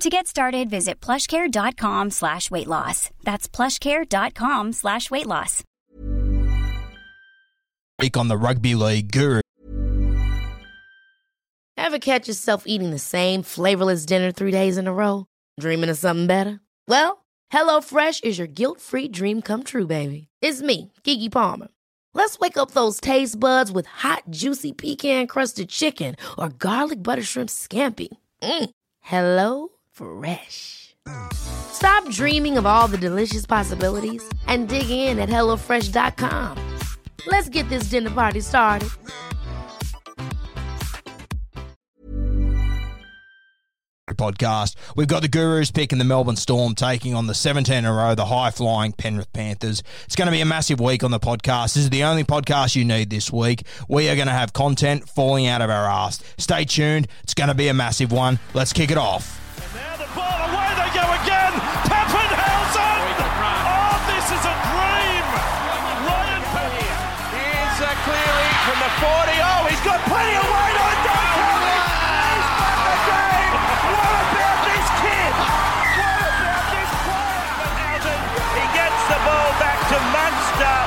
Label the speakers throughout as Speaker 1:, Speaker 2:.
Speaker 1: To get started, visit plushcare.com slash weight loss. That's plushcare.com slash weight loss.
Speaker 2: Week on the Rugby League Guru.
Speaker 3: Ever catch yourself eating the same flavorless dinner three days in a row? Dreaming of something better? Well, HelloFresh is your guilt-free dream come true, baby. It's me, Keke Palmer. Let's wake up those taste buds with hot, juicy pecan-crusted chicken or garlic butter shrimp scampi. Mm. Hello Fresh. Stop dreaming of all the delicious possibilities and dig in at HelloFresh.com. Let's get this dinner party started.
Speaker 2: podcast. We've got the Gurus picking the Melbourne Storm, taking on the 17 in a row, the high flying Penrith Panthers. It's going to be a massive week on the podcast. This is the only podcast you need this week. We are going to have content falling out of our ass. Stay tuned. It's going to be a massive one. Let's kick it off.
Speaker 4: 40. Oh, he's got plenty of weight on Duncan. He's won the game. What about this kid? What about this player?
Speaker 5: He gets the ball back to Munster.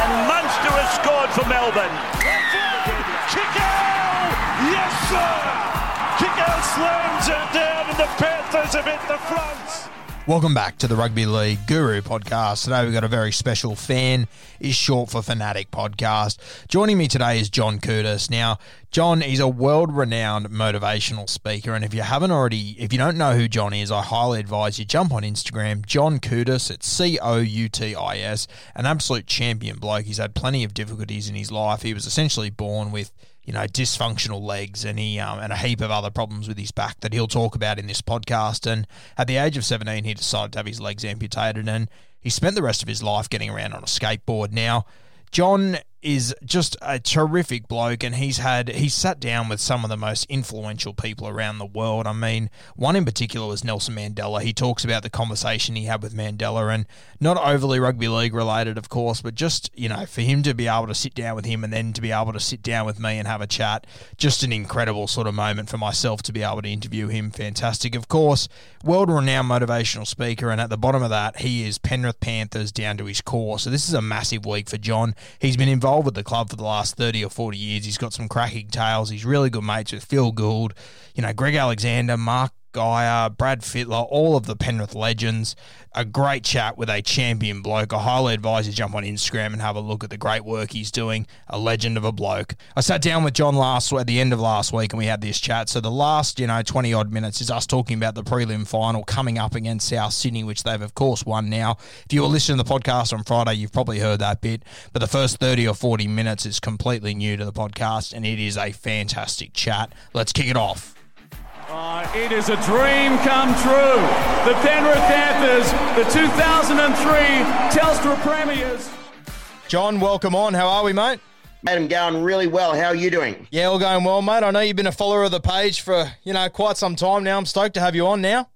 Speaker 5: And Munster has scored for Melbourne. Kick out! Yes, sir! Kikau slams it down and the Panthers have hit the front.
Speaker 2: Welcome back to the Rugby League Guru podcast. Today we've got a very special fan is short for fanatic podcast. Joining me today is John Coutis. Now, John is a world-renowned motivational speaker, and if you haven't already, if you don't know who John is, I highly advise you jump on Instagram, John Coutis. It's C O U T I S, an absolute champion bloke. He's had plenty of difficulties in his life. He was essentially born with you know, dysfunctional legs and he um, and a heap of other problems with his back that he'll talk about in this podcast. And at the age of 17, he decided to have his legs amputated and he spent the rest of his life getting around on a skateboard. Now, John is just a terrific bloke and he's had he's sat down with some of the most influential people around the world. I mean, one in particular was Nelson Mandela. He talks about the conversation he had with Mandela and not overly rugby league related of course, but just, you know, for him to be able to sit down with him and then to be able to sit down with me and have a chat, just an incredible sort of moment for myself to be able to interview him. Fantastic. Of course, world renowned motivational speaker and at the bottom of that, he is Penrith Panthers down to his core. So this is a massive week for John. He's been involved with the club for the last 30 or 40 years. He's got some cracking tales. He's really good mates with Phil Gould, you know, Greg Alexander, Mark Geyer, Brad Fittler, all of the Penrith legends. A great chat with a champion bloke. I highly advise you jump on Instagram and have a look at the great work he's doing. A legend of a bloke. I sat down with John last at the end of last week and we had this chat. So the last, you know, 20 odd minutes is us talking about the prelim final coming up against South Sydney, which they've of course won now. If you were listening to the podcast on Friday, you've probably heard that bit. But the first 30 or 40 minutes is completely new to the podcast and it is a fantastic chat. Let's kick it off.
Speaker 6: Uh, it is a dream come true. The Penrith Panthers, the 2003 Telstra Premiers.
Speaker 2: John, welcome on. How are we, mate?
Speaker 7: Mate, I'm going really well. How are you doing?
Speaker 2: Yeah, all going well, mate. I know you've been a follower of the page for, you know, quite some time now. I'm stoked to have you on now.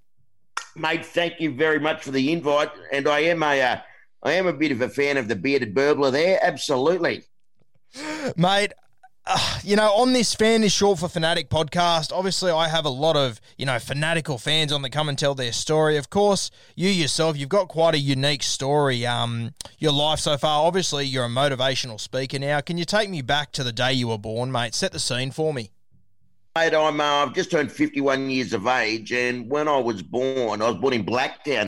Speaker 7: Mate, thank you very much for the invite. And I am a, uh, I am a bit of a fan of the bearded burbler there. Absolutely.
Speaker 2: Mate, uh, you know, on this Fan is Short for Fanatic podcast, obviously I have a lot of, you know, fanatical fans on that come and tell their story. Of course, you yourself, you've got quite a unique story, um, your life so far. Obviously, you're a motivational speaker now. Can you take me back to the day you were born, mate? Set the scene for me.
Speaker 7: Mate, I'm, uh, I've just turned 51 years of age, and when I was born, I was born in Blacktown,